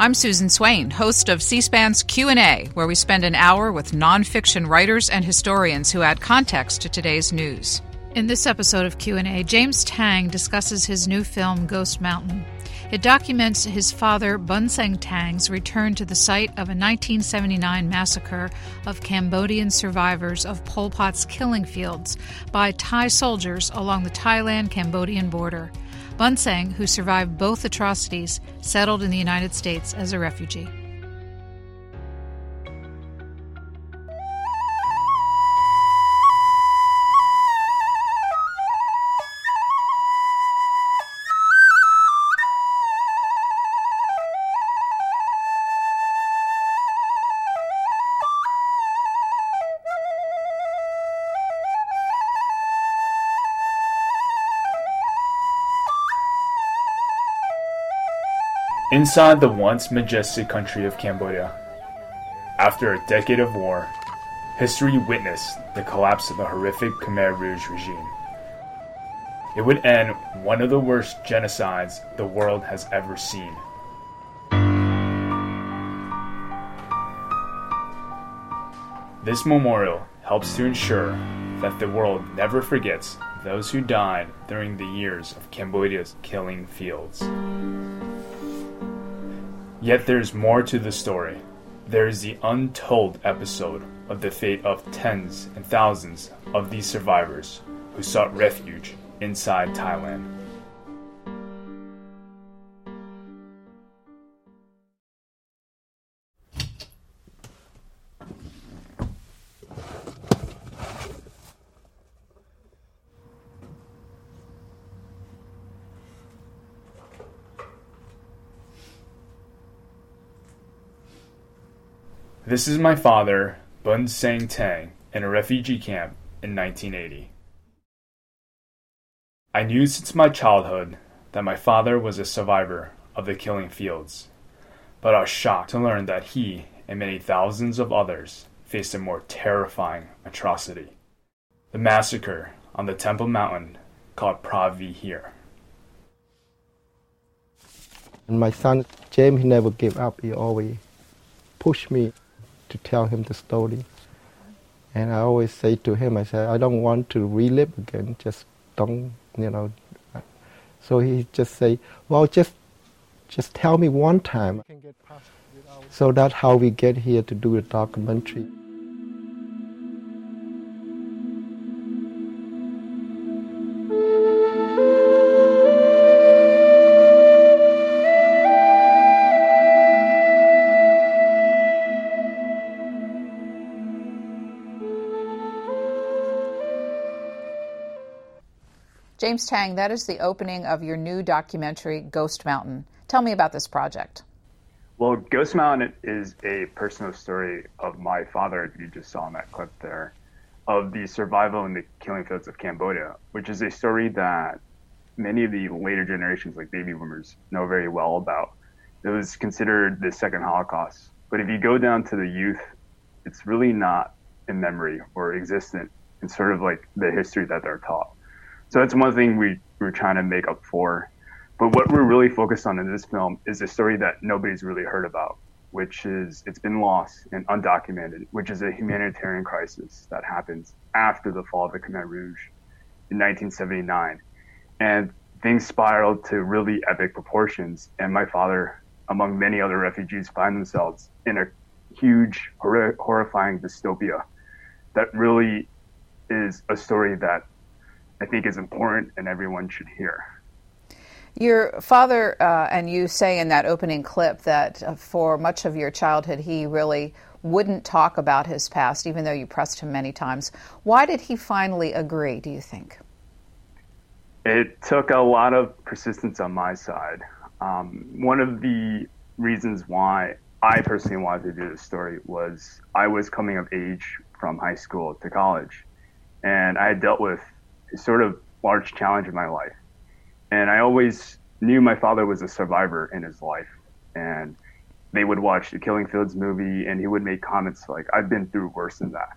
I'm Susan Swain, host of C-SPAN's Q&A, where we spend an hour with nonfiction writers and historians who add context to today's news. In this episode of Q&A, James Taing discusses his new film Ghost Mountain. It documents his father Bunseng Taing's return to the site of a 1979 massacre of Cambodian survivors of Pol Pot's killing fields by Thai soldiers along the Thailand-Cambodian border. Bunseng, who survived both atrocities, settled in the United States as a refugee. Inside the once majestic country of Cambodia, after a decade of war, history witnessed the collapse of the horrific Khmer Rouge regime. It would end one of the worst genocides the world has ever seen. This memorial helps to ensure that the world never forgets those who died during the years of Cambodia's killing fields. Yet there's more to the story. There is the untold episode of the fate of tens and thousands of these survivors who sought refuge inside Thailand. This is my father, Bunseng Taing, in a refugee camp in 1980. I knew since my childhood that my father was a survivor of the killing fields, but I was shocked to learn that he and many thousands of others faced a more terrifying atrocity the massacre on the Temple Mountain called Preah Vihear. And my son James, he never gave up. He always pushed me to tell him the story. And I always say to him, I say, I don't want to relive again. Just don't, you know. So he just say, well, just, just tell me one time. So that's how we get here to do the documentary. James Taing, that is the opening of your new documentary, Ghost Mountain. Tell me about this project. Well, Ghost Mountain is a personal story of my father, you just saw in that clip there, of the survival in the killing fields of Cambodia, which is a story that many of the later generations, like baby boomers, know very well about. It was considered the second Holocaust. But if you go down to the youth, it's really not in memory or existent in sort of like the history that they're taught. So that's one thing we, we're trying to make up for. But what we're really focused on in this film is a story that nobody's really heard about, which is it's been lost and undocumented, which is a humanitarian crisis that happens after the fall of the Khmer Rouge in 1979. And things spiraled to really epic proportions. And my father, among many other refugees, find themselves in a huge, hor- horrifying dystopia that really is a story that I think is important and everyone should hear. Your father uh, and you say in that opening clip that uh, for much of your childhood he really wouldn't talk about his past, even though you pressed him many times. Why did he finally agree, do you think? It took a lot of persistence on my side. Um, one of the reasons why I personally wanted to do this story was I was coming of age from high school to college, and I had dealt with sort of large challenge in my life. And I always knew my father was a survivor in his life. And they would watch the Killing Fields movie and he would make comments like, I've been through worse than that.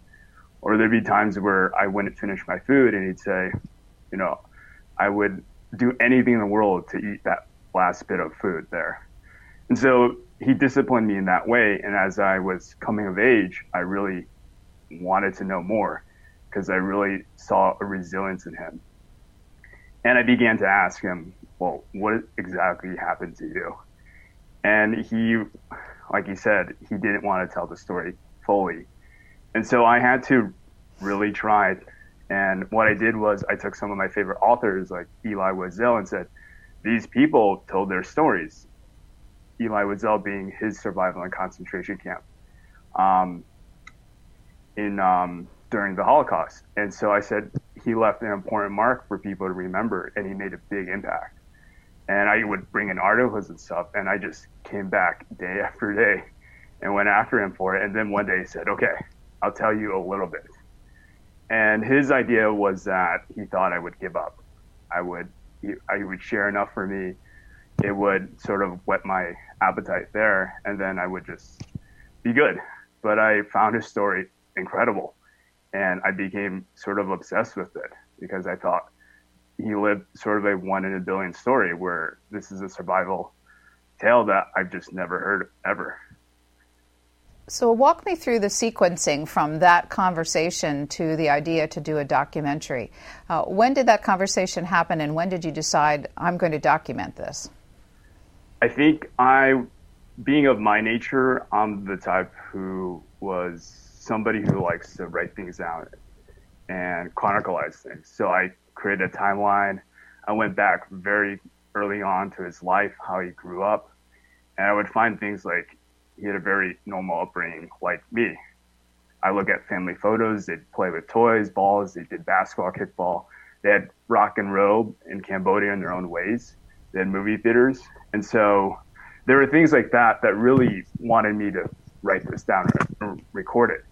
Or there'd be times where I wouldn't finish my food and he'd say, you know, I would do anything in the world to eat that last bit of food there. And so he disciplined me in that way. And as I was coming of age, I really wanted to know more because I really saw a resilience in him. And I began to ask him, well, what exactly happened to you? And he, like he said, he didn't want to tell the story fully. And so I had to really try. It. And what I did was I took some of my favorite authors like Elie Wiesel and said, these people told their stories. Elie Wiesel being his survival in concentration camp um, in um, during the Holocaust. And so I said he left an important mark for people to remember, and he made a big impact. And I would bring in articles and stuff, and I just came back day after day and went after him for it. And then one day he said, "Okay, I'll tell you a little bit." And his idea was that he thought I would give up. I would I would share enough for me. It would sort of whet my appetite there, and then I would just be good. But I found his story incredible, and I became sort of obsessed with it because I thought he lived sort of a one in a billion story where this is a survival tale that I've just never heard ever. So, walk me through the sequencing from that conversation to the idea to do a documentary. Uh, when did that conversation happen, and when did you decide I'm going to document this? I think I, being of my nature, I'm the type who was somebody who likes to write things down and chronicleize things. So I created a timeline. I went back very early on to his life, how he grew up, and I would find things like he had a very normal upbringing like me. I look at family photos. They'd play with toys, balls. They did basketball, kickball. They had rock and roll in Cambodia in their own ways. They had movie theaters. And so there were things like that that really wanted me to write this down and record it.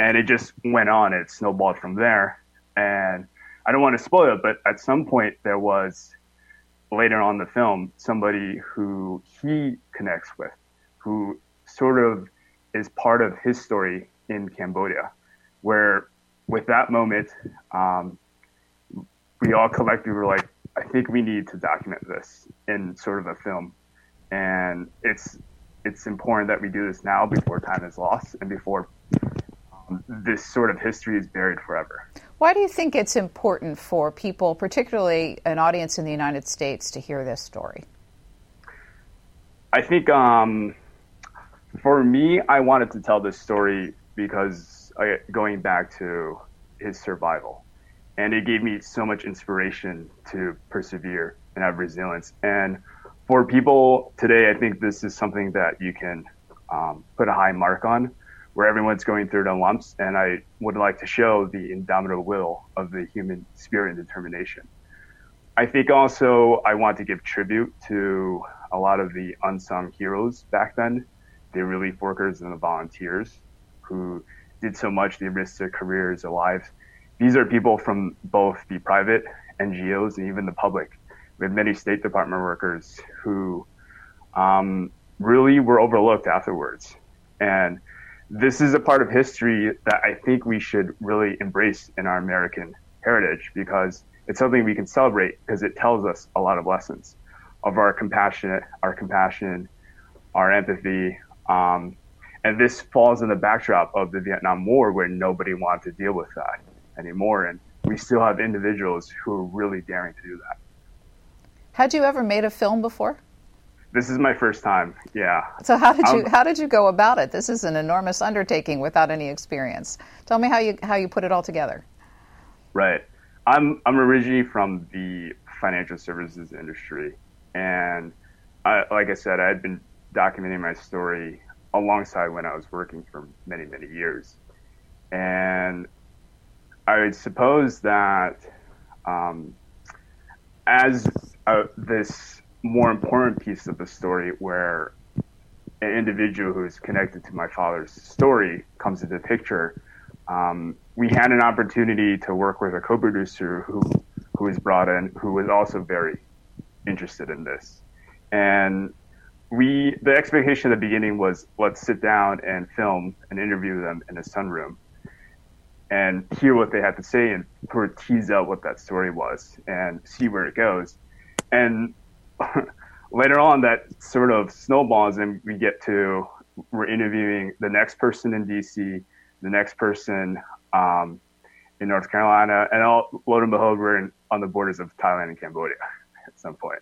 And it just went on. It snowballed from there. And I don't want to spoil it, but at some point there was later on the film somebody who he connects with, who sort of is part of his story in Cambodia, where with that moment, um, we all collectively were like, I think we need to document this in sort of a film, and it's it's important that we do this now before time is lost and before this sort of history is buried forever. Why do you think it's important for people, particularly an audience in the United States, to hear this story? I think um, for me, I wanted to tell this story because I, going back to his survival, and it gave me so much inspiration to persevere and have resilience. And for people today, I think this is something that you can um, put a high mark on, where everyone's going through the lumps. And I would like to show the indomitable will of the human spirit and determination. I think also I want to give tribute to a lot of the unsung heroes back then the relief workers and the volunteers who did so much. They risked their careers, their lives. These are people from both the private NGOs and even the public. We have many State Department workers who um, really were overlooked afterwards. And this is a part of history that I think we should really embrace in our American heritage because it's something we can celebrate because it tells us a lot of lessons of our compassionate, our compassion, our empathy, um, and this falls in the backdrop of the Vietnam War where nobody wanted to deal with that anymore. And we still have individuals who are really daring to do that. Had you ever made a film before? This is my first time. Yeah. So how did you how did you go about it? This is an enormous undertaking without any experience. Tell me how you how you put it all together. Right. I'm I'm originally from the financial services industry, and I, like I said, I had been documenting my story alongside when I was working for many, many years. And I would suppose that um, as uh, this more important piece of the story, where an individual who is connected to my father's story comes into the picture, um, we had an opportunity to work with a co-producer who who was brought in, who was also very interested in this, and we the expectation at the beginning was let's sit down and film and interview them in a sunroom and hear what they had to say and sort of tease out what that story was and see where it goes. And later on, that sort of snowballs, and we get to we're interviewing the next person in DC, the next person um, in North Carolina, and all, lo and behold, we're in, on the borders of Thailand and Cambodia at some point.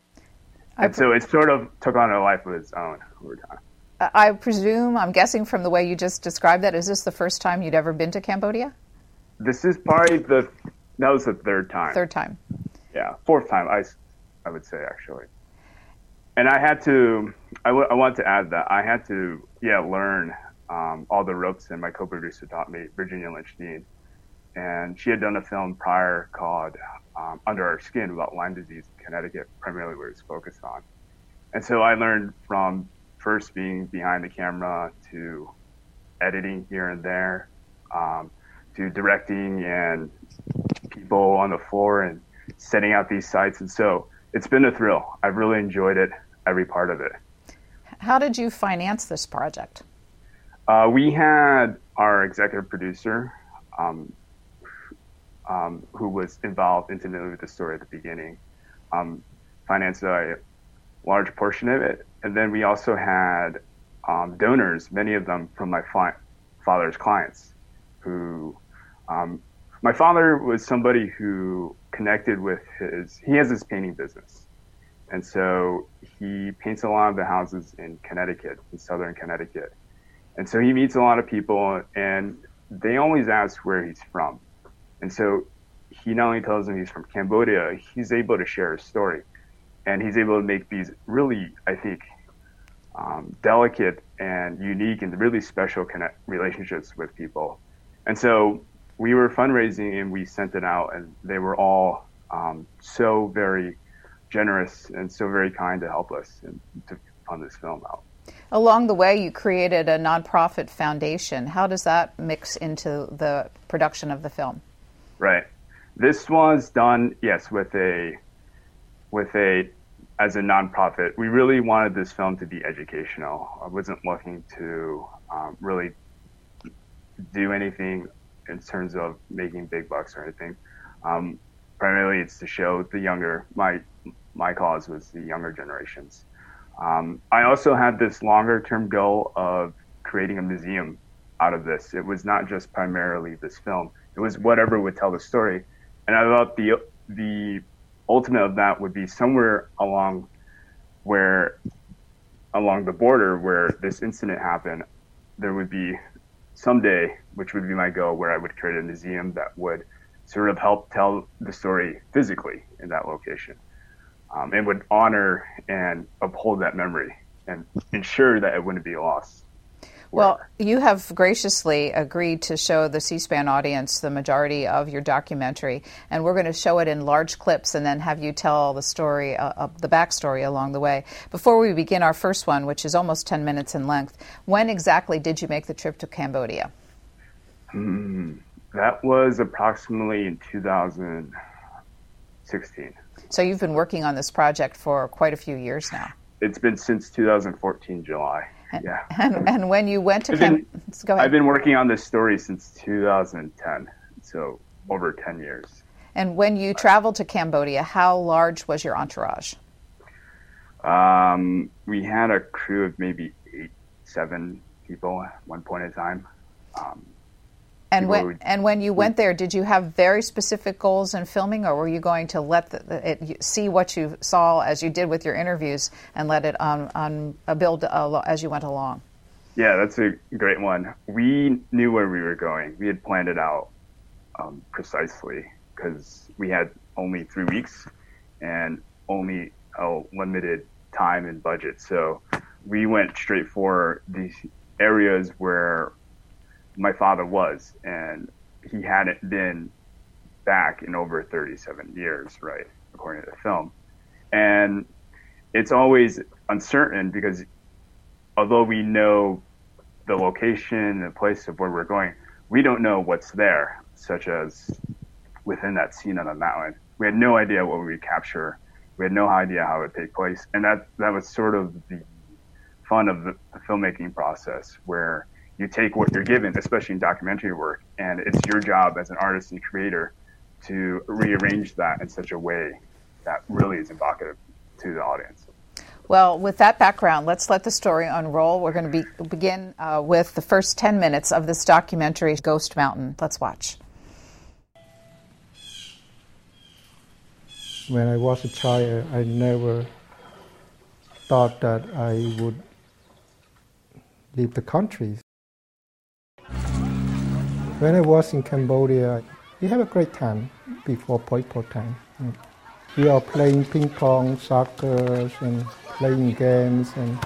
And so it sort of took on a life of its own over time. I presume, I'm guessing from the way you just described that, is this the first time you'd ever been to Cambodia? This is probably the, that was the third time. Third time. Yeah, fourth time, I, I would say, actually. And I had to, I, w- I want to add that I had to, yeah, learn um, all the ropes, and my co producer taught me, Virginia Lynch Dean. And she had done a film prior called um, Under Our Skin about Lyme disease in Connecticut, primarily where it's focused on. And so I learned from first being behind the camera to editing here and there um, to directing and people on the floor and setting out these sites. And so it's been a thrill. I've really enjoyed it, every part of it. How did you finance this project? Uh, we had our executive producer, um, um, who was involved intimately with the story at the beginning, um, financed a large portion of it. And then we also had um, donors, many of them from my fi- father's clients, who um, my father was somebody who connected with his, he has his painting business. And so he paints a lot of the houses in Connecticut, in southern Connecticut. And so he meets a lot of people, and they always ask where he's from. And so he not only tells them he's from Cambodia, he's able to share his story. And he's able to make these really, I think, um, delicate and unique and really special connect relationships with people. And so we were fundraising and we sent it out, and they were all um, so very generous and so very kind to help us and to fund this film out. Along the way, you created a nonprofit foundation. How does that mix into the production of the film? Right. This was done, yes, with a with a as a nonprofit. We really wanted this film to be educational. I wasn't looking to um, really do anything in terms of making big bucks or anything. Um, primarily, it's to show the younger. My my cause was the younger generations. Um, I also had this longer term goal of creating a museum out of this. It was not just primarily this film. It was whatever would tell the story. And I thought the the ultimate of that would be somewhere along where along the border where this incident happened, there would be someday, which would be my goal, where I would create a museum that would sort of help tell the story physically in that location um, and would honor and uphold that memory and ensure that it wouldn't be lost. Well, you have graciously agreed to show the C SPAN audience the majority of your documentary, and we're going to show it in large clips and then have you tell the story, uh, uh, the backstory along the way. Before we begin our first one, which is almost 10 minutes in length, when exactly did you make the trip to Cambodia? Mm, that was approximately in 2016. So you've been working on this project for quite a few years now. It's been since 2014 July. And, yeah. And, and when you went to I've Cam- been, go ahead. I've been working on this story since 2010, so over 10 years. And when you traveled to Cambodia, how large was your entourage? Um, we had a crew of maybe eight, seven people at one point in time. Um, And when would- and when you went there, did you have very specific goals in filming, or were you going to let the, the- it, see what you saw as you did with your interviews and let it on on uh, build uh, as you went along? Yeah, that's a great one. We knew where we were going. We had planned it out um, precisely because we had only three weeks and only a limited time and budget. So we went straight for these areas where my father was, and he hadn't been back in over 37 years, right, according to the film. And it's always uncertain because although we know the location the place of where we're going, we don't know what's there, such as within that scene on the mountain. We had no idea what we would capture. We had no idea how it would take place. And that, that was sort of the fun of the, the filmmaking process where you take what you're given, especially in documentary work, and it's your job as an artist and creator to rearrange that in such a way that really is evocative to the audience. Well, with that background, let's let the story unroll. We're going to be, begin uh, with the first 10 minutes of this documentary, Ghost Mountain. Let's watch. When I was a child, I never thought that I would leave the country. When I was in Cambodia, we have a great time before Pol Pot time. Mm. We are playing ping pong, soccer, and playing games, and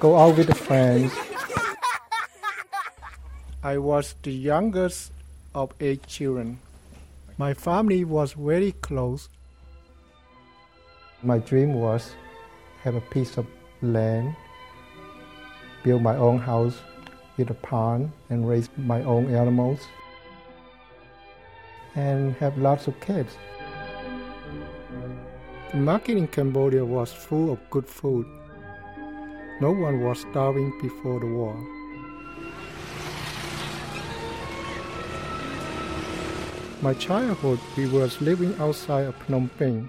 go out with the friends. I was the youngest of eight children. My family was very close. My dream was have a piece of land, build my own house with a pond, and raise my own animals, and have lots of kids. The market in Cambodia was full of good food. No one was starving before the war. My childhood, we was living outside of Phnom Penh.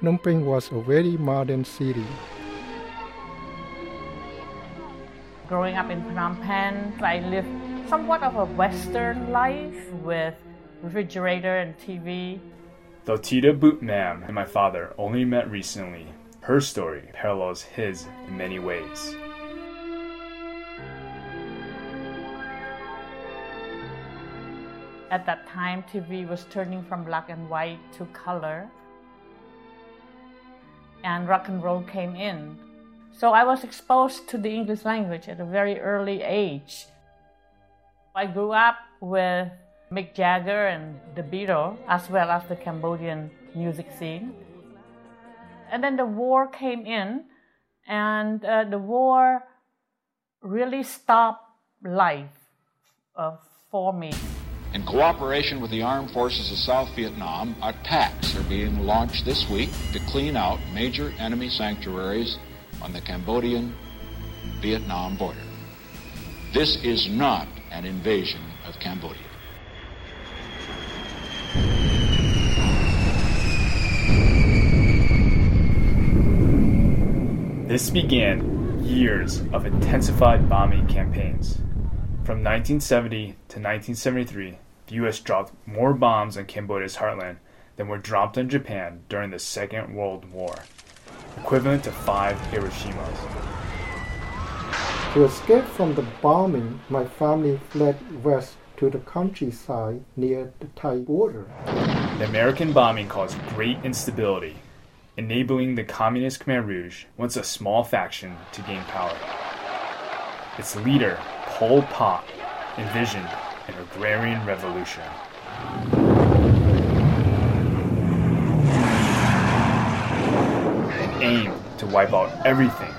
Phnom Penh was a very modern city. Growing up in Phnom Penh, I lived somewhat of a Western life with refrigerator and TV. Though Teeda Butt Mam and my father only met recently, her story parallels his in many ways. At that time, TV was turning from black and white to color, and rock and roll came in. So I was exposed to the English language at a very early age. I grew up with Mick Jagger and the Beatles, as well as the Cambodian music scene. And then the war came in, and uh, the war really stopped life uh, for me. In cooperation with the armed forces of South Vietnam, attacks are being launched this week to clean out major enemy sanctuaries on the Cambodian Vietnam border. This is not an invasion of Cambodia. This began years of intensified bombing campaigns. From 1970 to 1973, the U.S. dropped more bombs on Cambodia's heartland than were dropped on Japan during the Second World War, equivalent to five Hiroshimas. To escape from the bombing, my family fled west to the countryside near the Thai border. The American bombing caused great instability enabling the Communist Khmer Rouge, once a small faction, to gain power. Its leader, Pol Pot, envisioned an agrarian revolution. Aim to wipe out everything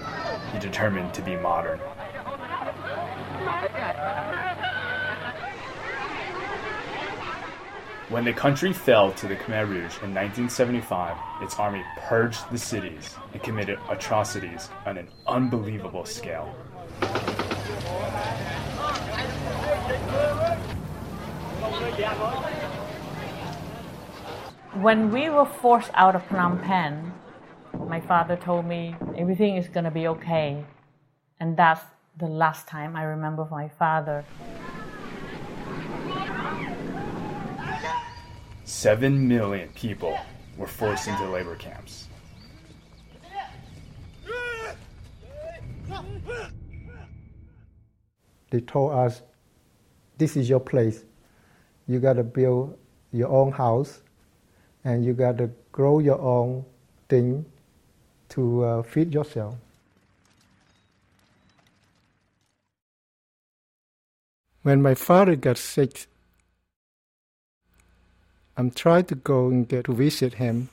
he determined to be modern. When the country fell to the Khmer Rouge in 1975, its army purged the cities and committed atrocities on an unbelievable scale. When we were forced out of Phnom Penh, my father told me everything is going to be okay. And that's the last time I remember my father. Seven million people were forced into labor camps. They told us, this is your place. You got to build your own house and you got to grow your own thing to uh, feed yourself. When my father got sick, I'm trying to go and get to visit him,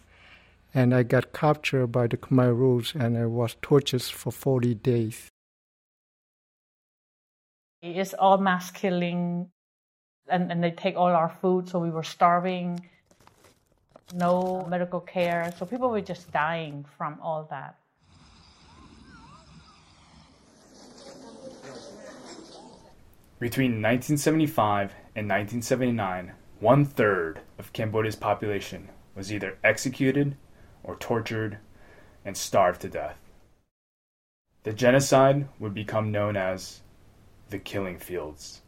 and I got captured by the Khmer Rouge and I was tortured for 40 days. It's all mass killing, and, and they take all our food, so we were starving, no medical care, so people were just dying from all that. Between 1975 and 1979, one third of Cambodia's population was either executed or tortured and starved to death. The genocide would become known as the Killing Fields.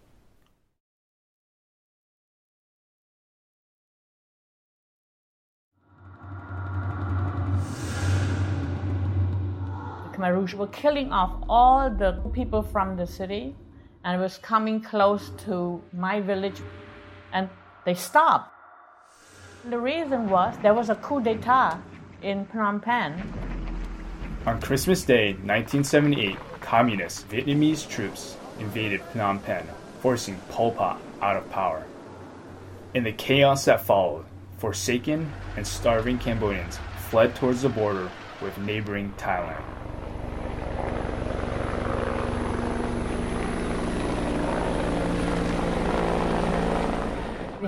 Khmer Rouge were killing off all the people from the city and was coming close to my village and they stopped. The reason was there was a coup d'etat in Phnom Penh. On Christmas Day, 1978, communist Vietnamese troops invaded Phnom Penh, forcing Pol Pot out of power. In the chaos that followed, forsaken and starving Cambodians fled towards the border with neighboring Thailand.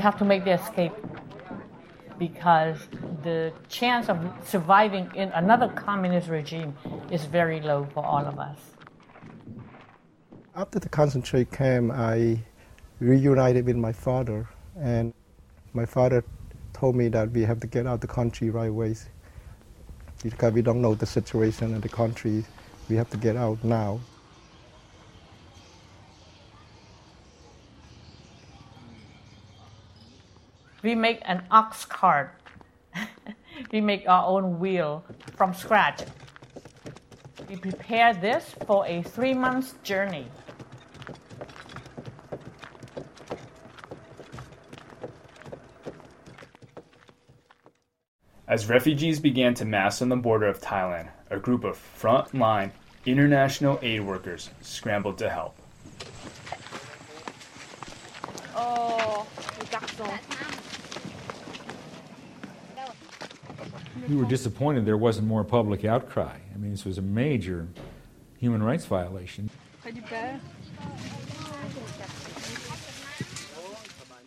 Have to make the escape because the chance of surviving in another communist regime is very low for all of us. After the concentration camp, I reunited with my father, and my father told me that we have to get out the country right away because we don't know the situation in the country. We have to get out now. We make an ox cart. we make our own wheel from scratch. We prepare this for a three months journey. As refugees began to mass on the border of Thailand, a group of front-line international aid workers scrambled to help. Oh, We were disappointed there wasn't more public outcry. I mean, this was a major human rights violation.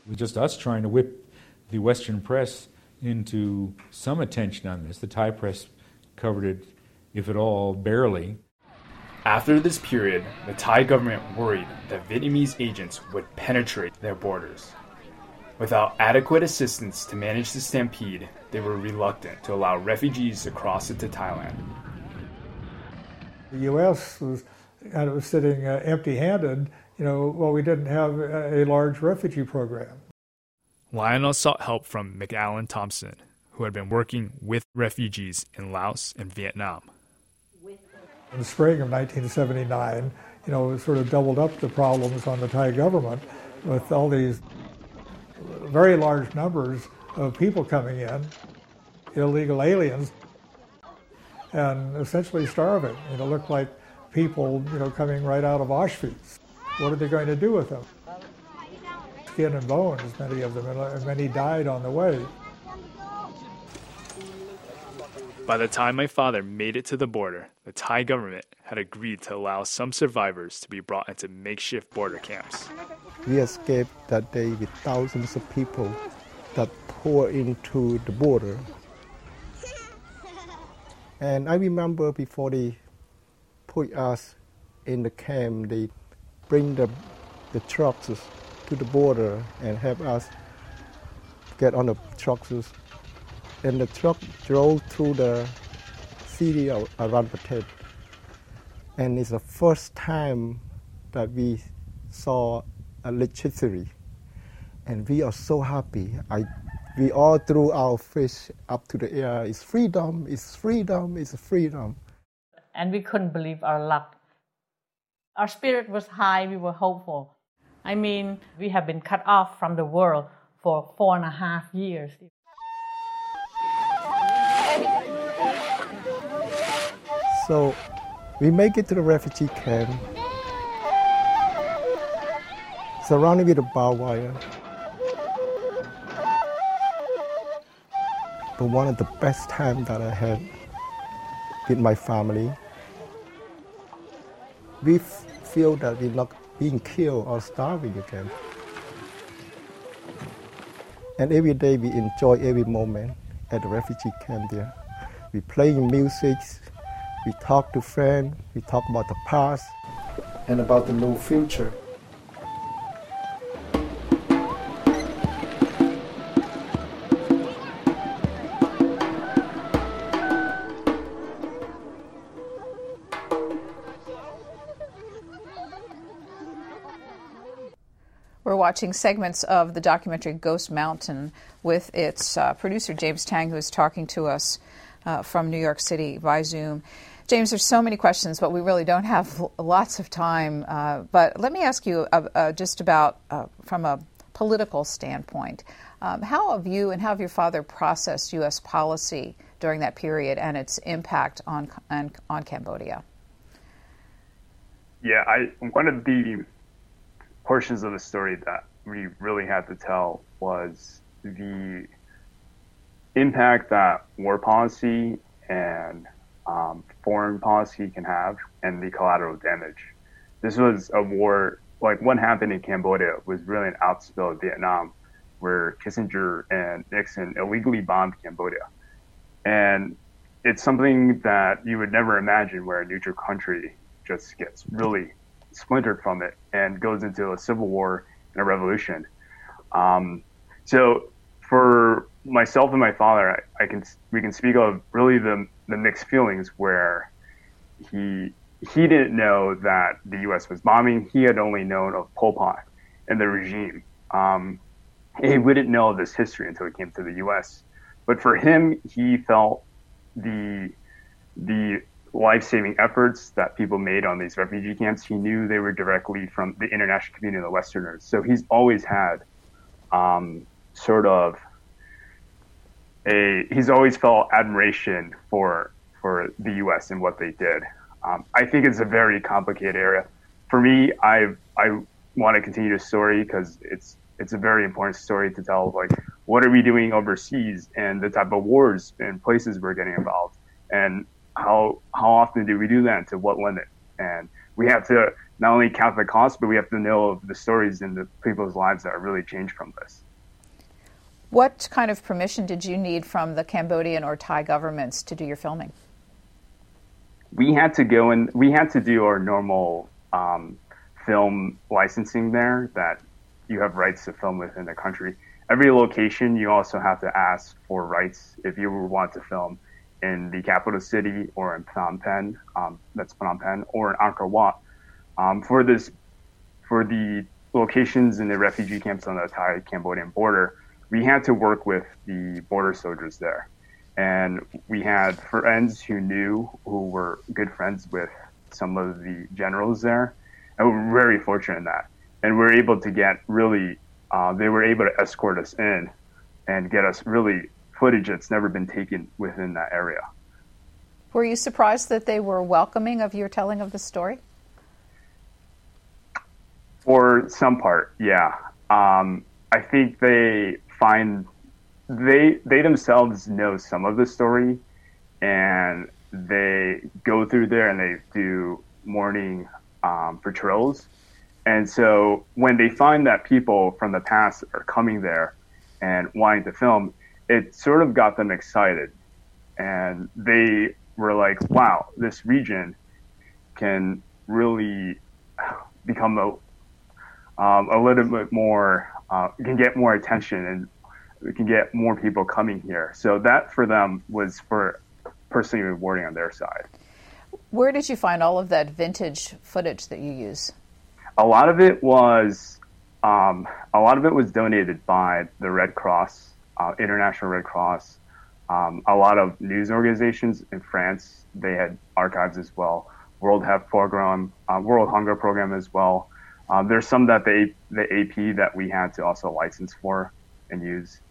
With just us trying to whip the Western press into some attention on this. The Thai press covered it, if at all, barely. After this period, the Thai government worried that Vietnamese agents would penetrate their borders. Without adequate assistance to manage the stampede, they were reluctant to allow refugees to cross into Thailand. The U.S. was kind of sitting uh, empty-handed. You know, well, we didn't have a large refugee program. Lionel sought help from McAllen Thompson, who had been working with refugees in Laos and Vietnam. In the spring of 1979, you know, it sort of doubled up the problems on the Thai government with all these very large numbers of people coming in, illegal aliens, and essentially starving. You know, looked like people, you know, coming right out of Auschwitz. What are they going to do with them? Skin and bones, many of them, and uh, many died on the way. By the time my father made it to the border, the Thai government had agreed to allow some survivors to be brought into makeshift border camps. We escaped that day with thousands of people poured into the border. And I remember before they put us in the camp, they bring the, the trucks to the border and have us get on the trucks. And the truck drove through the city of Aranyaprathet. And it's the first time that we saw electricity. And we are so happy. I, we all threw our fish up to the air. It's freedom, it's freedom, it's freedom. And we couldn't believe our luck. Our spirit was high, we were hopeful. I mean, we have been cut off from the world for four and a half years. So we make it to the refugee camp, surrounded with a barbed wire. But one of the best times that I had with my family, we feel that we're not being killed or starving again. And every day we enjoy every moment at the refugee camp there. We playing music, we talk to friends, we talk about the past and about the new future. Watching segments of the documentary Ghost Mountain with its uh, producer, James Taing, who is talking to us uh, from New York City by Zoom. James, there's so many questions, but we really don't have lots of time. Uh, but let me ask you uh, uh, just about uh, from a political standpoint. Um, how have you and how have your father processed U.S. policy during that period and its impact on on, on Cambodia? Yeah, I one of the portions of the story that we really had to tell was the impact that war policy and um, foreign policy can have and the collateral damage. This was a war, like what happened in Cambodia was really an outspill of Vietnam, where Kissinger and Nixon illegally bombed Cambodia. And it's something that you would never imagine where a neutral country just gets really splintered from it and goes into a civil war and a revolution. Um, so for myself and my father, I, I, can we can speak of really the the mixed feelings where he he didn't know that the U.S. was bombing. He had only known of Pol Pot and the regime. Um, he wouldn't know this history until he came to the U.S. But for him, he felt the the life-saving efforts that people made on these refugee camps. He knew they were directly from the international community, of the Westerners. So he's always had um, sort of a he's always felt admiration for for the U.S. and what they did. Um, I think it's a very complicated area. For me, I I want to continue the story because it's it's a very important story to tell. Like, what are we doing overseas and the type of wars and places we're getting involved, and how how often do we do that? and To what limit? And we have to not only count the cost, but we have to know of the stories and the people's lives that are really changed from this. What kind of permission did you need from the Cambodian or Thai governments to do your filming? We had to go and we had to do our normal um, film licensing there that you have rights to film within the country. Every location, you also have to ask for rights if you want to film in the capital city or in Phnom Penh, um, that's Phnom Penh, or in Angkor Wat. Um, for this, for the locations in the refugee camps on the Thai-Cambodian border, we had to work with the border soldiers there. And we had friends who knew, who were good friends with some of the generals there. And we were very fortunate in that. And we were able to get really, uh, they were able to escort us in and get us really footage that's never been taken within that area. Were you surprised that they were welcoming of your telling of the story? For some part, yeah. Um, I think they find they they themselves know some of the story, and they go through there and they do morning um, patrols. And so when they find that people from the past are coming there and wanting to film, it sort of got them excited. And they were like, wow, this region can really become a, um, a little bit more uh, can get more attention and we can get more people coming here. So that for them was for personally rewarding on their side. Where did you find all of that vintage footage that you use? A lot of it was um, a lot of it was donated by the Red Cross, uh, International Red Cross. Um, a lot of news organizations in France they had archives as well. World Health Program, uh, World Hunger Program as well. Um, there's some that the, the AP that we had to also license for and use.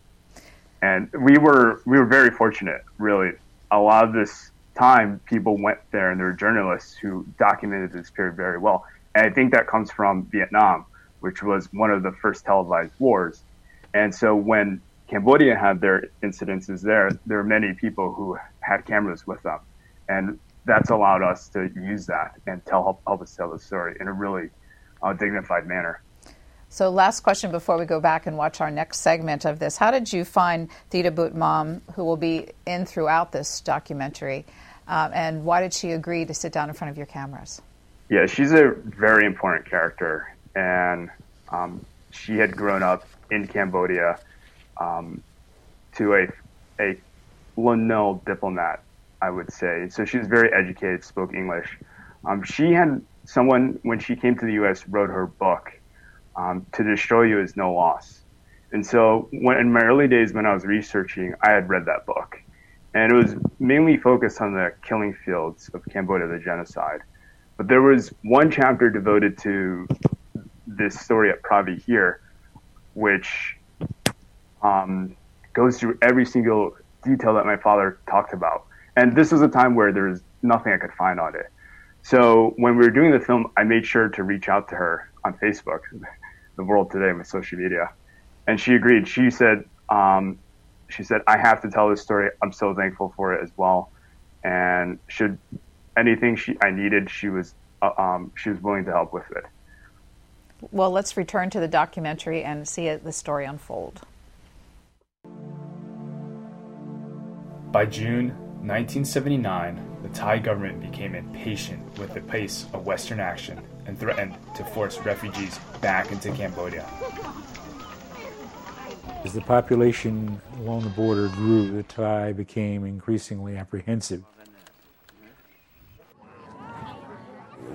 And we were we were very fortunate, really. A lot of this time, people went there, and there were journalists who documented this period very well. And I think that comes from Vietnam, which was one of the first televised wars. And so when Cambodia had their incidences there, there were many people who had cameras with them, and that's allowed us to use that and tell help, help us tell the story in a really uh, dignified manner. So, last question before we go back and watch our next segment of this. How did you find Teeda Butt Mam, who will be in throughout this documentary, um, and why did she agree to sit down in front of your cameras? Yeah, she's a very important character, and um, she had grown up in Cambodia um, to a a Lon diplomat, I would say. So she was very educated, spoke English. Um, she had someone when she came to the U.S. wrote her book um, to destroy you is no loss. And so, when, in my early days when I was researching, I had read that book. And it was mainly focused on the killing fields of Cambodia, the genocide. But there was one chapter devoted to this story at Preah Vihear, which um, goes through every single detail that my father talked about. And this was a time where there was nothing I could find on it. So when we were doing the film, I made sure to reach out to her on Facebook, the world today my social media, and she agreed. She said, um, she said, I have to tell this story. I'm so thankful for it as well. And should anything she I needed, she was uh, um, she was willing to help with it. Well, let's return to the documentary and see the story unfold. By June 1979, the Thai government became impatient with the pace of Western action and threatened to force refugees back into Cambodia. As the population along the border grew, the Thai became increasingly apprehensive.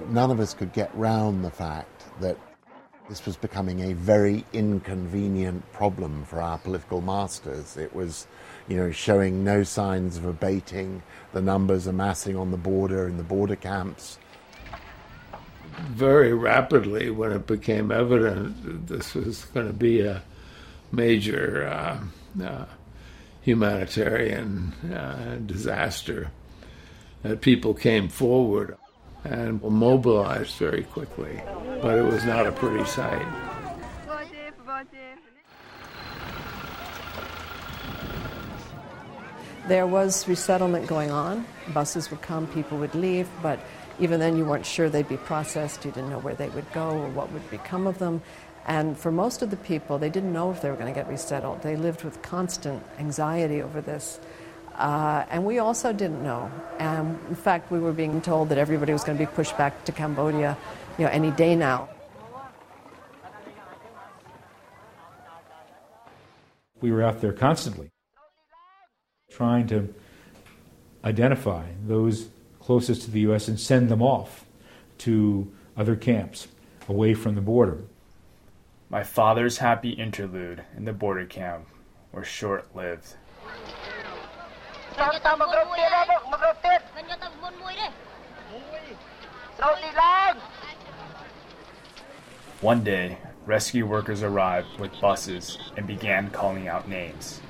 None of us could get round the fact that this was becoming a very inconvenient problem for our political masters. It was, you know, showing no signs of abating, the numbers amassing on the border in the border camps. Very rapidly, when it became evident that this was going to be a major uh, uh, humanitarian uh, disaster, that people came forward and mobilized very quickly. But it was not a pretty sight. There was resettlement going on. Buses would come, people would leave, but even then you weren't sure they'd be processed. You didn't know where they would go or what would become of them. And for most of the people, they didn't know if they were going to get resettled. They lived with constant anxiety over this. Uh, and we also didn't know. And in fact, we were being told that everybody was going to be pushed back to Cambodia, you know, any day now. We were out there constantly trying to identify those closest to the U.S. and send them off to other camps away from the border. My father's happy interlude in the border camp were short lived. One day, rescue workers arrived with buses and began calling out names.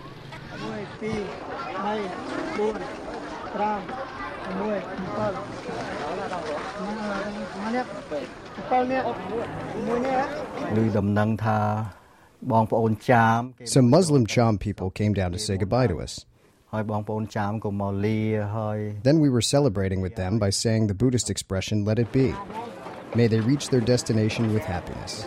Some Muslim Cham people came down to say goodbye to us. Then we were celebrating with them by saying the Buddhist expression, let it be. May they reach their destination with happiness.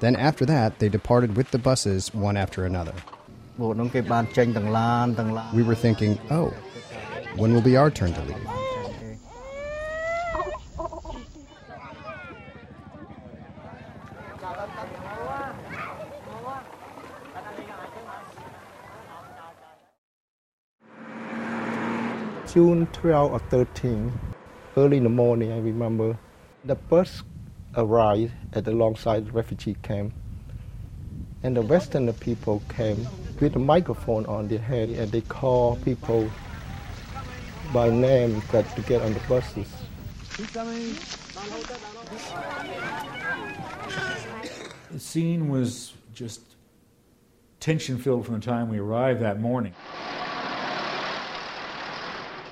Then after that, they departed with the buses one after another. We were thinking, oh, when will be our turn to leave? June 12 or 13, early in the morning, I remember, the bus arrived at the alongside refugee camp. And the Western people came with a microphone on their head and they call people by name that to get on the buses. The scene was just tension filled from the time we arrived that morning.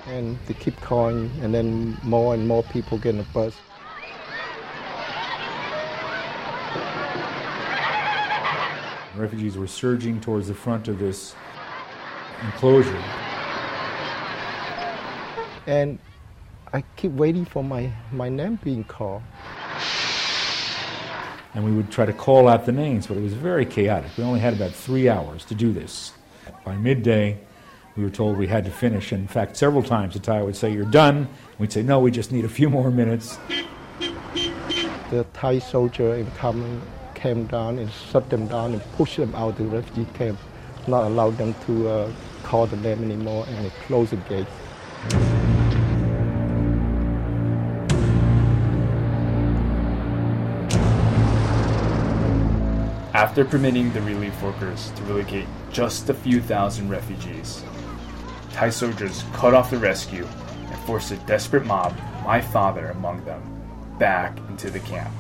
And they keep calling, and then more and more people get on the bus. Refugees were surging towards the front of this enclosure. And I keep waiting for my, my name being called. And we would try to call out the names, but it was very chaotic. We only had about three hours to do this. By midday, we were told we had to finish. In fact, several times the Thai would say, You're done. We'd say, No, we just need a few more minutes. The Thai soldier in coming came down and shut them down and pushed them out of the refugee camp, not allow them to uh, call the name anymore, and they closed the gate. After permitting the relief workers to relocate just a few thousand refugees, Thai soldiers cut off the rescue and forced a desperate mob, my father among them, back into the camp.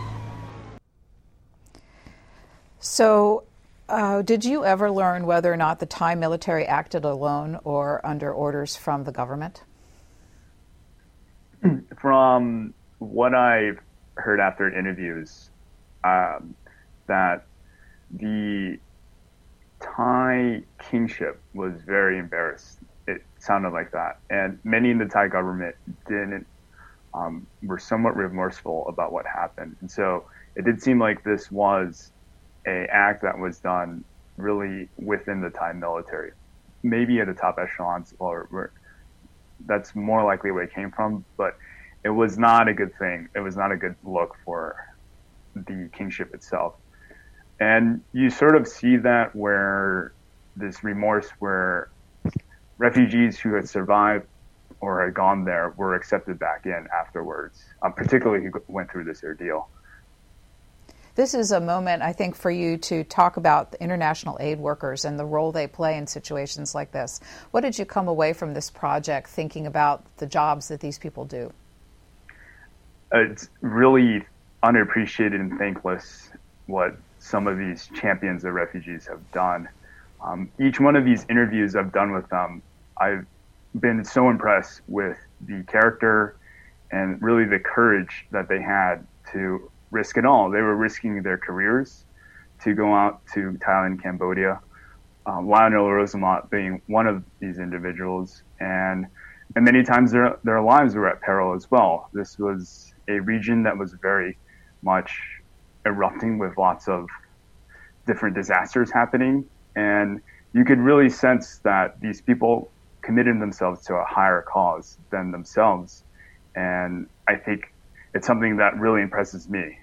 So, uh, did you ever learn whether or not the Thai military acted alone or under orders from the government? From what I've heard after interviews, um, that the Thai kingship was very embarrassed. Sounded like that, and many in the Thai government didn't um, were somewhat remorseful about what happened, and so it did seem like this was a act that was done really within the Thai military, maybe at the top echelons, or that's more likely where it came from. But it was not a good thing. It was not a good look for the kingship itself. And you sort of see that where this remorse, where refugees who had survived or had gone there were accepted back in afterwards, um, particularly who went through this ordeal. This is a moment, I think, for you to talk about the international aid workers and the role they play in situations like this. What did you come away from this project thinking about the jobs that these people do? It's really unappreciated and thankless what some of these champions of refugees have done. Um, each one of these interviews I've done with them, I've been so impressed with the character and really the courage that they had to risk it all. They were risking their careers to go out to Thailand, Cambodia. Um, Lionel Rosenblatt being one of these individuals, and and many times their their lives were at peril as well. This was a region that was very much erupting with lots of different disasters happening, and you could really sense that these people committed themselves to a higher cause than themselves, and I think it's something that really impresses me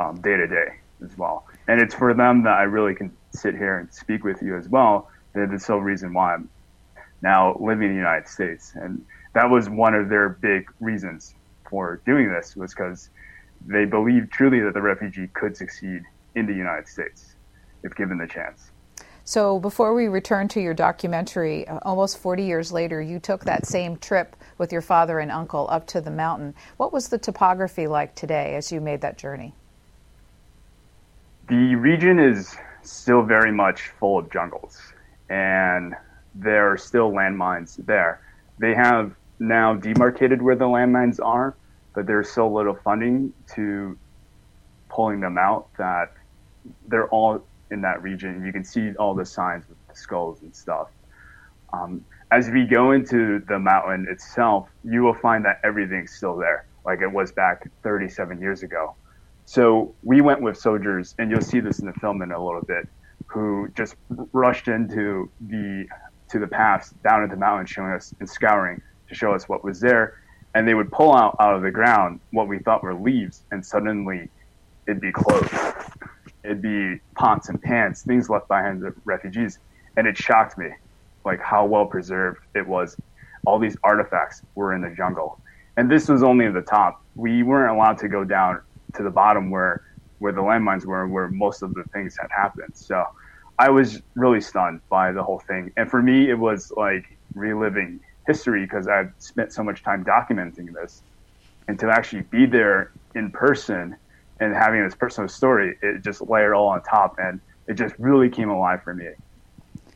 um, day to day as well. And it's for them that I really can sit here and speak with you as well. It's the sole reason why I'm now living in the United States. And that was one of their big reasons for doing this was because they believed truly that the refugee could succeed in the United States if given the chance. So, before we return to your documentary, uh, almost 40 years later, you took that same trip with your father and uncle up to the mountain. What was the topography like today as you made that journey? The region is still very much full of jungles, and there are still landmines there. They have now demarcated where the landmines are, but there's so little funding to pulling them out that they're all in that region. You can see all the signs with the skulls and stuff. Um, as we go into the mountain itself, you will find that everything's still there, like it was back 37 years ago. So we went with soldiers, and you'll see this in the film in a little bit, who just rushed into the to the paths down at the mountain, showing us and scouring to show us what was there. And they would pull out out of the ground what we thought were leaves, and suddenly it'd be clothes it'd be pots and pans, things left behind the refugees. And it shocked me, like how well preserved it was. All these artifacts were in the jungle. And this was only at the top. We weren't allowed to go down to the bottom where, where the landmines were, where most of the things had happened. So I was really stunned by the whole thing. And for me, it was like reliving history because I've spent so much time documenting this. And to actually be there in person and having this personal story, it just layered all on top, and it just really came alive for me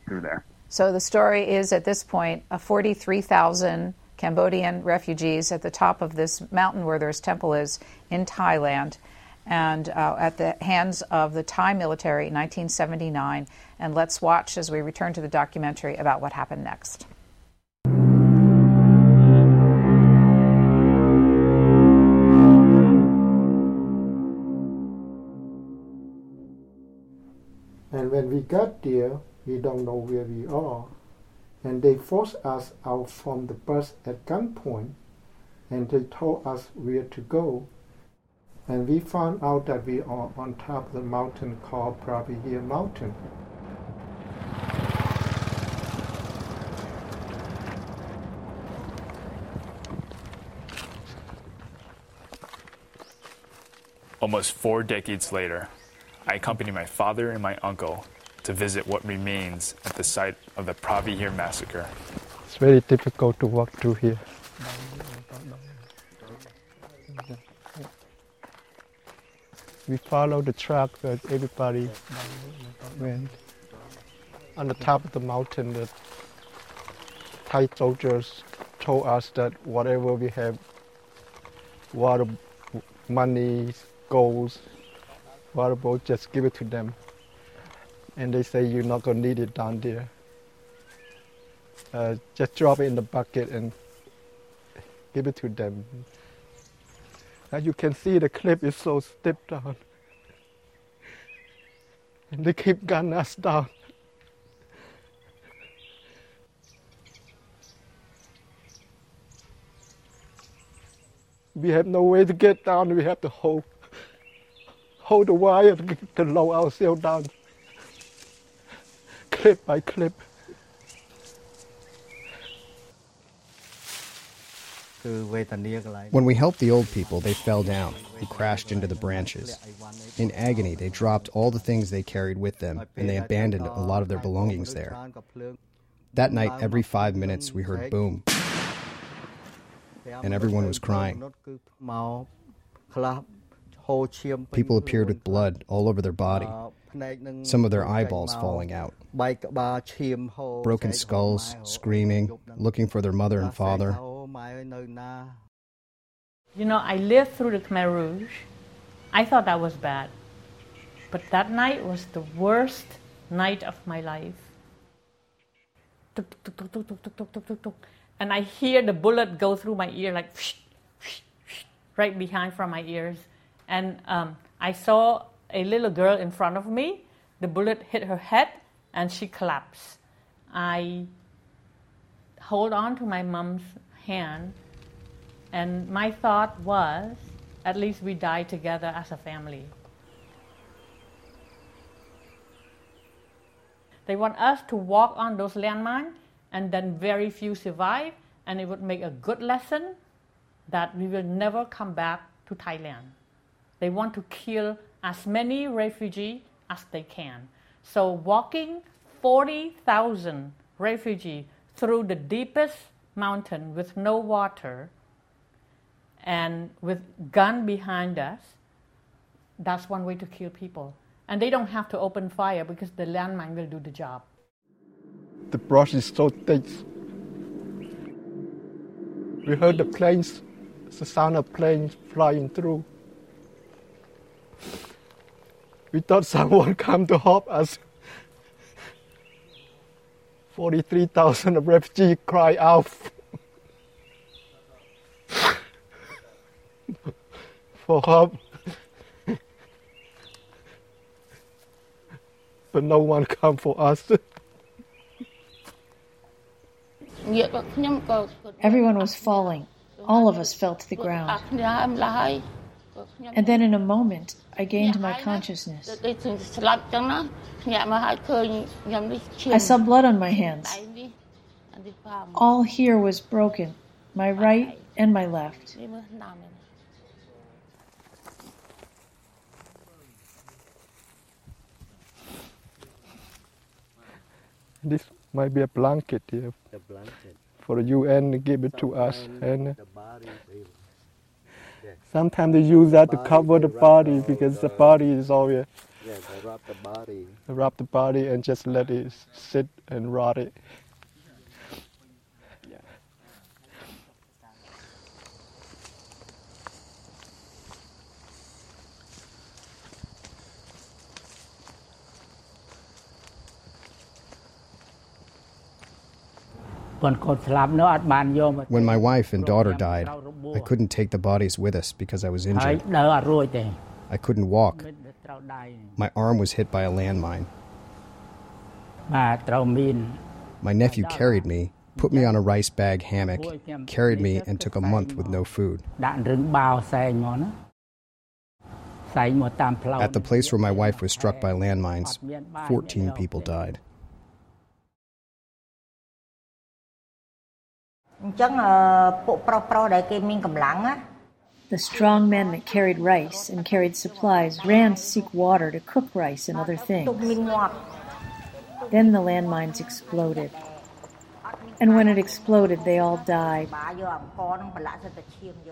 through there. So the story is at this point a 43,000 Cambodian refugees at the top of this mountain where their temple is in Thailand, and uh, at the hands of the Thai military in 1979. And let's watch as we return to the documentary about what happened next. When we got there, we don't know where we are. And they forced us out from the bus at gunpoint, and they told us where to go. And we found out that we are on top of the mountain called Preah Vihear Mountain. Almost four decades later, I accompanied my father and my uncle to visit what remains at the site of the Preah Vihear massacre. It's very difficult to walk through here. We follow the track that everybody went. On the top of the mountain, the Thai soldiers told us that whatever we have, water, money, gold, water boat, just give it to them. And they say you're not to need it down there. Uh, just drop it in the bucket and give it to them. As you can see, the cliff is so steep down. And they keep gunning us down. We have no way to get down. We have to hold, hold the wire to, to lower ourselves down, clip by clip. When we helped the old people, they fell down and crashed into the branches. In agony, they dropped all the things they carried with them, and they abandoned a lot of their belongings there. That night, every five minutes, we heard boom, and everyone was crying. People appeared with blood all over their body, some of their eyeballs falling out, broken skulls, screaming, looking for their mother and father. You know, I lived through the Khmer Rouge. I thought that was bad. But that night was the worst night of my life. And I hear the bullet go through my ear, like right behind from my ears. And um, I saw a little girl in front of me. The bullet hit her head and she collapsed. I hold on to my mom's hand, and my thought was at least we die together as a family. They want us to walk on those landmines, and then very few survive, and it would make a good lesson that we will never come back to Thailand. They want to kill as many refugees as they can. So walking 40,000 refugees through the deepest mountain with no water and with gun behind us, that's one way to kill people. And they don't have to open fire because the landmine will do the job. The brush is so thick. We heard the planes, the sound of planes flying through. We thought someone come to help us. 43,000 refugees cry out for help. but no one come for us. Everyone was falling. All of us fell to the ground. And then in a moment, I gained my consciousness. I saw blood on my hands. All here was broken, my right and my left. This might be a blanket here. For the UN to give it to us. And sometimes they use that to cover the body because the body is always. Yeah, they wrap the body. They wrap the body and just let it sit and rot it. When my wife and daughter died, I couldn't take the bodies with us because I was injured. I couldn't walk. My arm was hit by a landmine. My nephew carried me, put me on a rice bag hammock, carried me, and took a month with no food. At the place where my wife was struck by landmines, 14 people died. អញ្ចឹងពួកប្រុសប្រុសដែលគេមានកម្លាំងណា The strong men that carried rice and carried supplies ran to seek water to cook rice and other things. Then the landmines exploded. And when it exploded, they all died.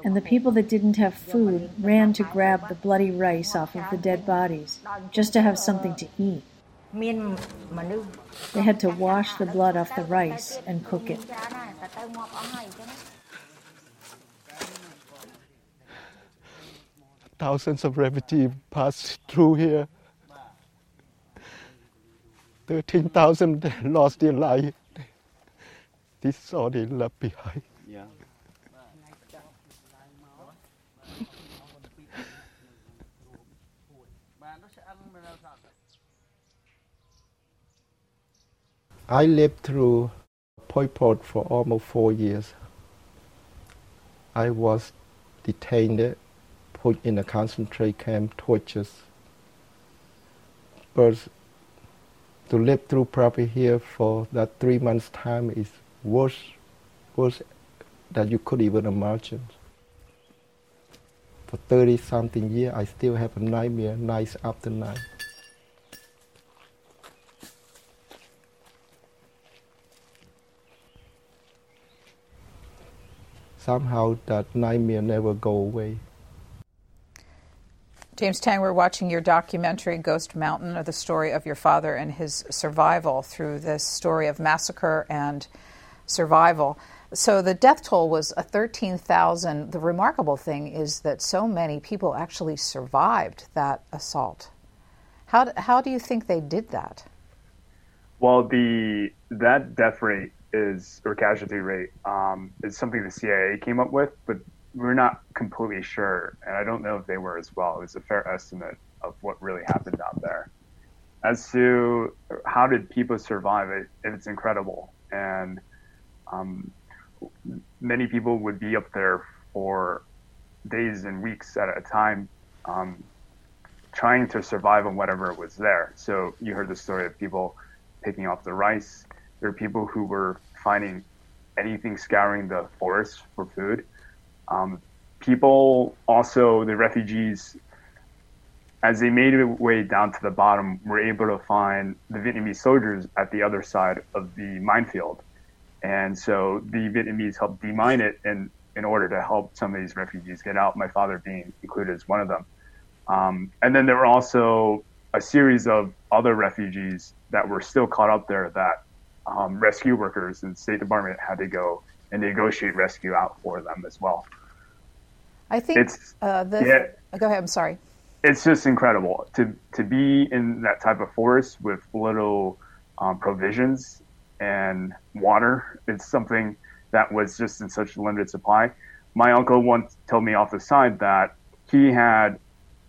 And the people that didn't have food ran to grab the bloody rice off of the dead bodies, just to have something to eat. They had to wash the blood off the rice and cook it. Thousands of refugees passed through here. 13,000 lost their life. This is all they left behind. Yeah. I lived through Pol Pot for almost four years. I was detained, put in a concentration camp, tortured. But to live through Preah Vihear for that three months time is worse, worse than you could even imagine. For 30 something years, I still have a nightmare night after night. Somehow that nightmare never go away. James Taing, we're watching your documentary, Ghost Mountain, of the story of your father and his survival through this story of massacre and survival. So the death toll was a 13,000. The remarkable thing is that so many people actually survived that assault. How, how do you think they did that? Well, the that death rate is or casualty rate um, is something the CIA came up with, but we're not completely sure, and I don't know if they were as well. It was a fair estimate of what really happened out there. As to how did people survive, it, it's incredible, and um, many people would be up there for days and weeks at a time, um, trying to survive on whatever was there. So you heard the story of people picking off the rice. There are people who were finding anything scouring the forest for food. Um, people also, the refugees, as they made their way down to the bottom, were able to find the Vietnamese soldiers at the other side of the minefield. And so the Vietnamese helped demine it in, in order to help some of these refugees get out, my father being included as one of them. Um, and then there were also a series of other refugees that were still caught up there that um, rescue workers and State Department had to go and negotiate rescue out for them as well. I think it's, uh, the, yeah, go ahead. I'm sorry. It's just incredible to to be in that type of forest with little um, provisions and water. It's something that was just in such a limited supply. My uncle once told me off the side that he had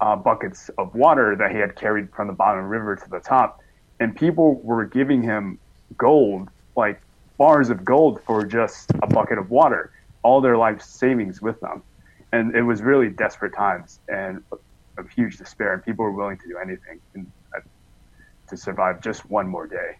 uh, buckets of water that he had carried from the bottom of the river to the top, and people were giving him gold, like bars of gold for just a bucket of water, all their life savings with them. And it was really desperate times and a huge despair, and people were willing to do anything uh, to survive just one more day.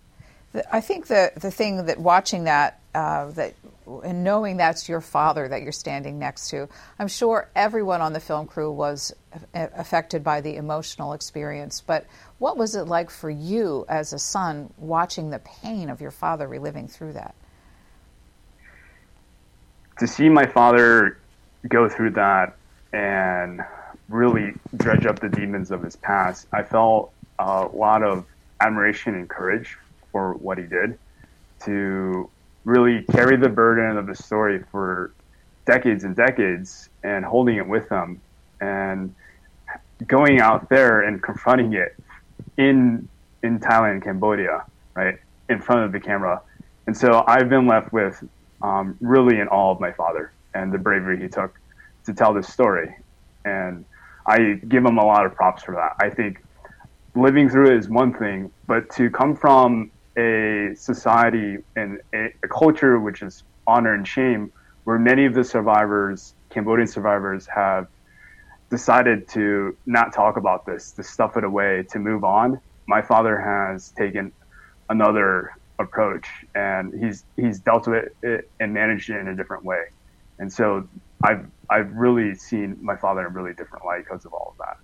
I think the the thing that watching that uh, that and knowing that's your father that you're standing next to, I'm sure everyone on the film crew was affected by the emotional experience. But what was it like for you as a son watching the pain of your father reliving through that? To see my father go through that and really dredge up the demons of his past, I felt a lot of admiration and courage for what he did to really carry the burden of the story for decades and decades and holding it with them and going out there and confronting it in in Thailand and Cambodia, right, in front of the camera. And so I've been left with um, really in awe of my father and the bravery he took to tell this story. And I give him a lot of props for that. I think living through it is one thing, but to come from a society and a, a culture which is honor and shame, where many of the survivors, Cambodian survivors, have decided to not talk about this, to stuff it away, to move on. My father has taken another approach, and he's he's dealt with it and managed it in a different way. And so I've I've really seen my father in a really different light because of all of that.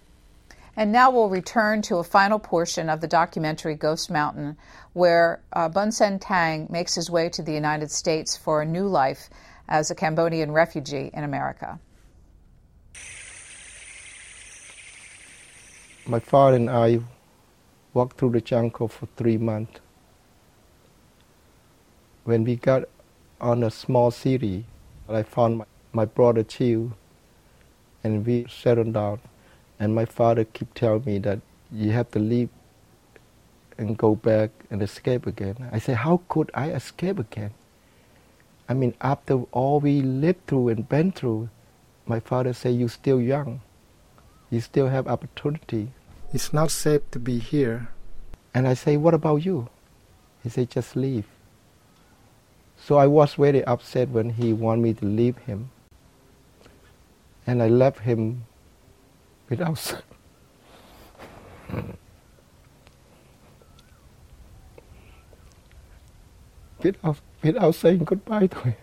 And now we'll return to a final portion of the documentary Ghost Mountain, where uh, Bunseng Taing makes his way to the United States for a new life as a Cambodian refugee in America. My father and I walked through the jungle for three months. When we got on a small city, I found my, my brother Chiu, and we settled down. And my father kept telling me that you have to leave and go back and escape again. I said, how could I escape again? I mean, after all we lived through and been through, my father said, you're still young. You still have opportunity. It's not safe to be here. And I say, what about you? He said, just leave. So I was very upset when he wanted me to leave him. And I left him without without, without saying goodbye to him.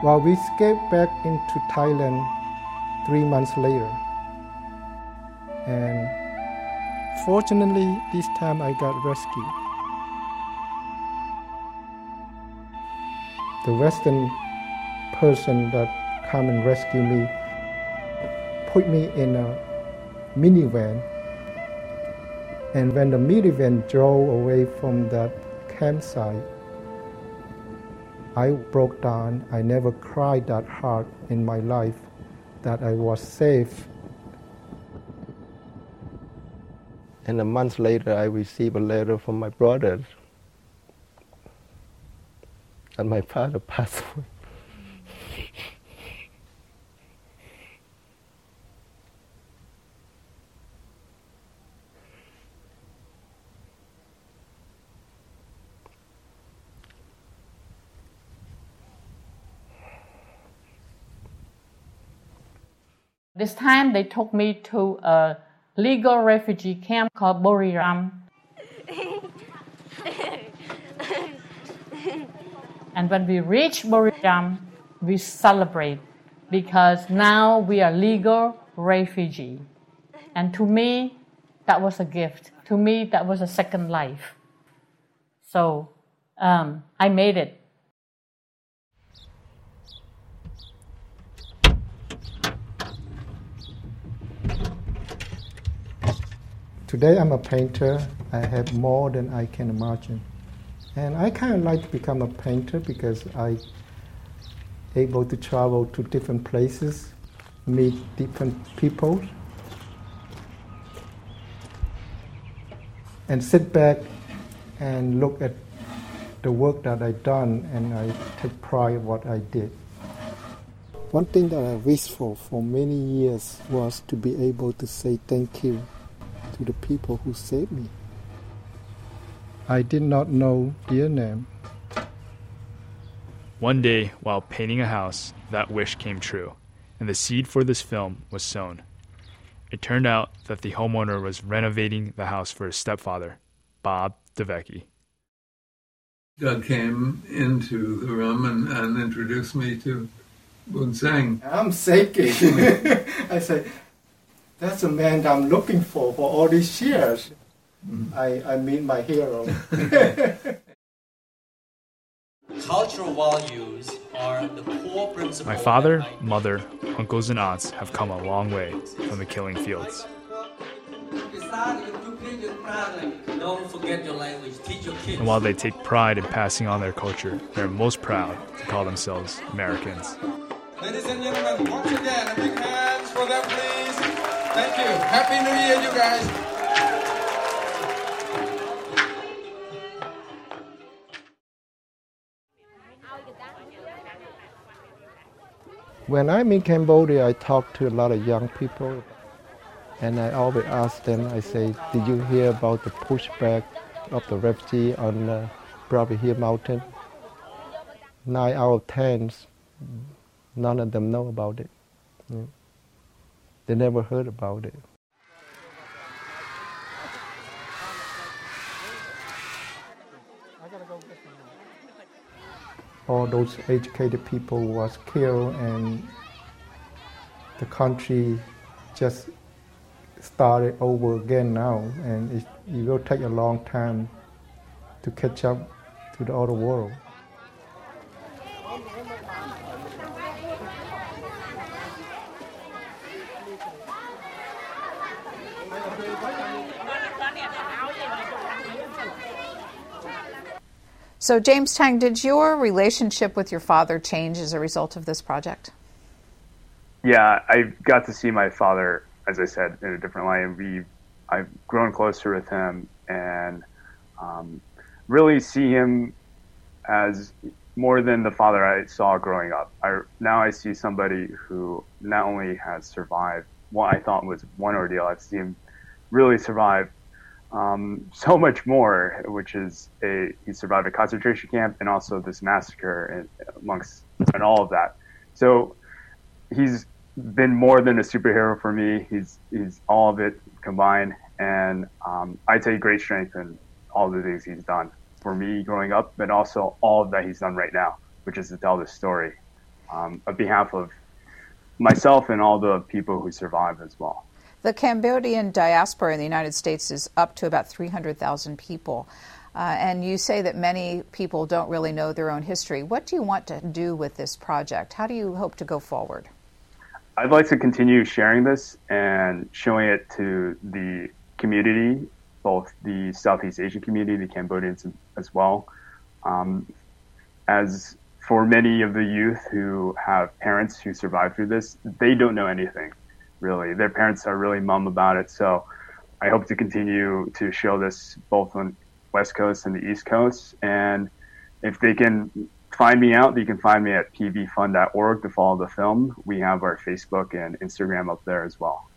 Well, we escaped back into Thailand three months later. And fortunately, this time I got rescued. The Western person that come and rescue me put me in a minivan. And when the minivan drove away from that campsite, I broke down. I never cried that hard in my life that I was safe. And a month later, I received a letter from my brother that my father passed away. This time they took me to a legal refugee camp called Buriram. and when we reach Buriram, we celebrate because now we are legal refugee. And to me, that was a gift. To me, that was a second life. So um, I made it. Today I'm a painter. I have more than I can imagine. And I kind of like to become a painter because I able to travel to different places, meet different people, and sit back and look at the work that I done and I take pride in what I did. One thing that I wished for for many years was to be able to say thank you to the people who saved me. I did not know their name. One day, while painting a house, that wish came true, and the seed for this film was sown. It turned out that the homeowner was renovating the house for his stepfather, Bob DeVecchi. Doug came into the room and, and introduced me to Bunseng. I'm shaking. I said, that's the man I'm looking for for all these years. Mm. I, I meet my hero. Cultural values are the core principle. My father, mother, uncles, and aunts have come a long way from the killing fields. Don't forget your language. Teach your kids. And while they take pride in passing on their culture, they're most proud to call themselves Americans. Ladies and gentlemen, once again, a big hands for them, please. Thank you. Happy New Year, you guys. When I'm in Cambodia, I talk to a lot of young people, and I always ask them, I say, did you hear about the pushback of the refugee on uh, Preah Vihear Mountain? Nine out of ten, none of them know about it. Yeah. They never heard about it. All those educated people was killed and the country just started over again now and it, it will take a long time to catch up to the other world. So, James Taing, did your relationship with your father change as a result of this project? Yeah, I got to see my father, as I said, in a different light. We, I've grown closer with him and um, really see him as more than the father I saw growing up. I, now I see somebody who not only has survived what I thought was one ordeal, I've seen him really survive um, so much more, which is a he survived a concentration camp and also this massacre and amongst and all of that. So he's been more than a superhero for me. He's he's all of it combined, and um, I take great strength in all the things he's done for me growing up, but also all that he's done right now, which is to tell this story um, on behalf of myself and all the people who survived as well. The Cambodian diaspora in the United States is up to about 300,000 people. Uh, and you say that many people don't really know their own history. What do you want to do with this project? How do you hope to go forward? I'd like to continue sharing this and showing it to the community, both the Southeast Asian community, the Cambodians as well. Um, as for many of the youth who have parents who survived through this, they don't know anything really. Their parents are really mum about it. So I hope to continue to show this both on West Coast and the East Coast. And if they can find me out, you can find me at pvfund.org to follow the film. We have our Facebook and Instagram up there as well.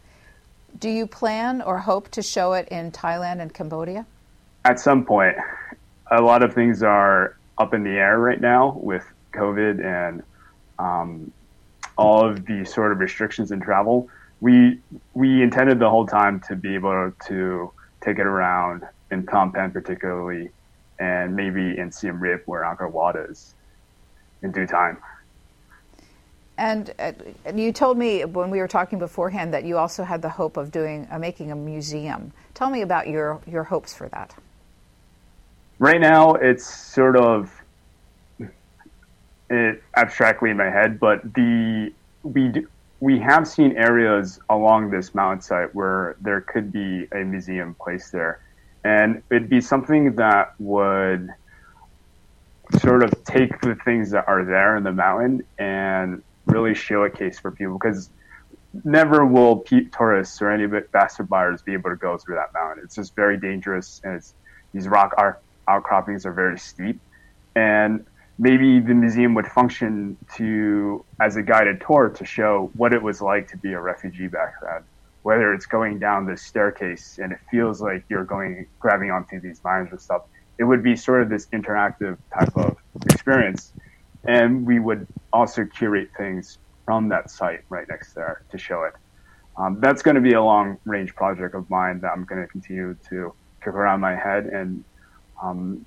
Do you plan or hope to show it in Thailand and Cambodia? At some point. A lot of things are up in the air right now with COVID and um, all of the sort of restrictions in travel we we intended the whole time to be able to take it around in Phnom Penh particularly, and maybe in Siem Reap where Angkor Wat is, in due time. And uh, you told me when we were talking beforehand that you also had the hope of doing uh, making a museum. Tell me about your your hopes for that. Right now, it's sort of it abstractly in my head, but the we do, we have seen areas along this mountainside where there could be a museum placed there. And it'd be something that would sort of take the things that are there in the mountain and really showcase for people because never will tourists or any bastard buyers be able to go through that mountain. It's just very dangerous and it's these rock outcroppings are very steep. And maybe the museum would function to as a guided tour to show what it was like to be a refugee back then. Whether it's going down this staircase and it feels like you're going grabbing onto these mines and stuff, it would be sort of this interactive type of experience. And we would also curate things from that site right next there to show it. Um, that's going to be a long range project of mine that I'm going to continue to kick around my head and um,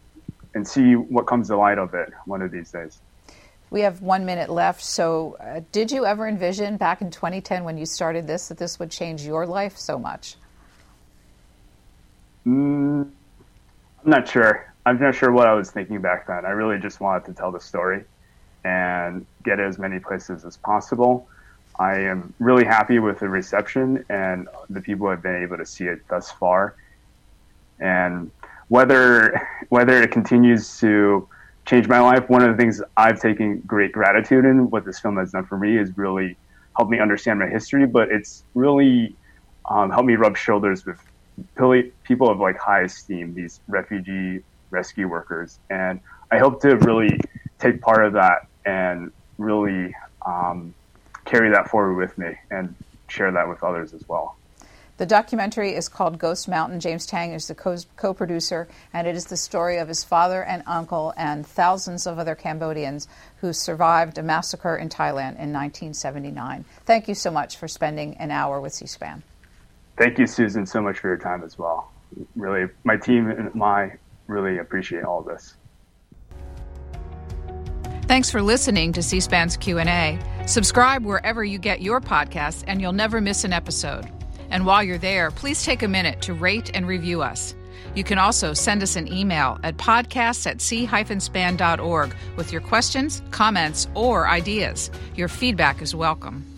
and see what comes to light of it one of these days. We have one minute left. So, uh, did you ever envision back in 2010 when you started this that this would change your life so much? Mm, I'm not sure. I'm not sure what I was thinking back then. I really just wanted to tell the story and get as many places as possible. I am really happy with the reception and the people have been able to see it thus far. And whether whether it continues to change my life, one of the things I've taken great gratitude in what this film has done for me is really helped me understand my history, but it's really um, helped me rub shoulders with people of like high esteem, these refugee rescue workers, and I hope to really take part of that and really um, carry that forward with me and share that with others as well. The documentary is called Ghost Mountain. James Taing is the co producer, and it is the story of his father and uncle and thousands of other Cambodians who survived a massacre in Thailand in 1979. Thank you so much for spending an hour with C SPAN. Thank you, Susan, so much for your time as well. Really, my team and I really appreciate all this. Thanks for listening to C-SPAN's Q&A. Subscribe wherever you get your podcasts and you'll never miss an episode. And while you're there, please take a minute to rate and review us. You can also send us an email at podcasts at c-span.org with your questions, comments, or ideas. Your feedback is welcome.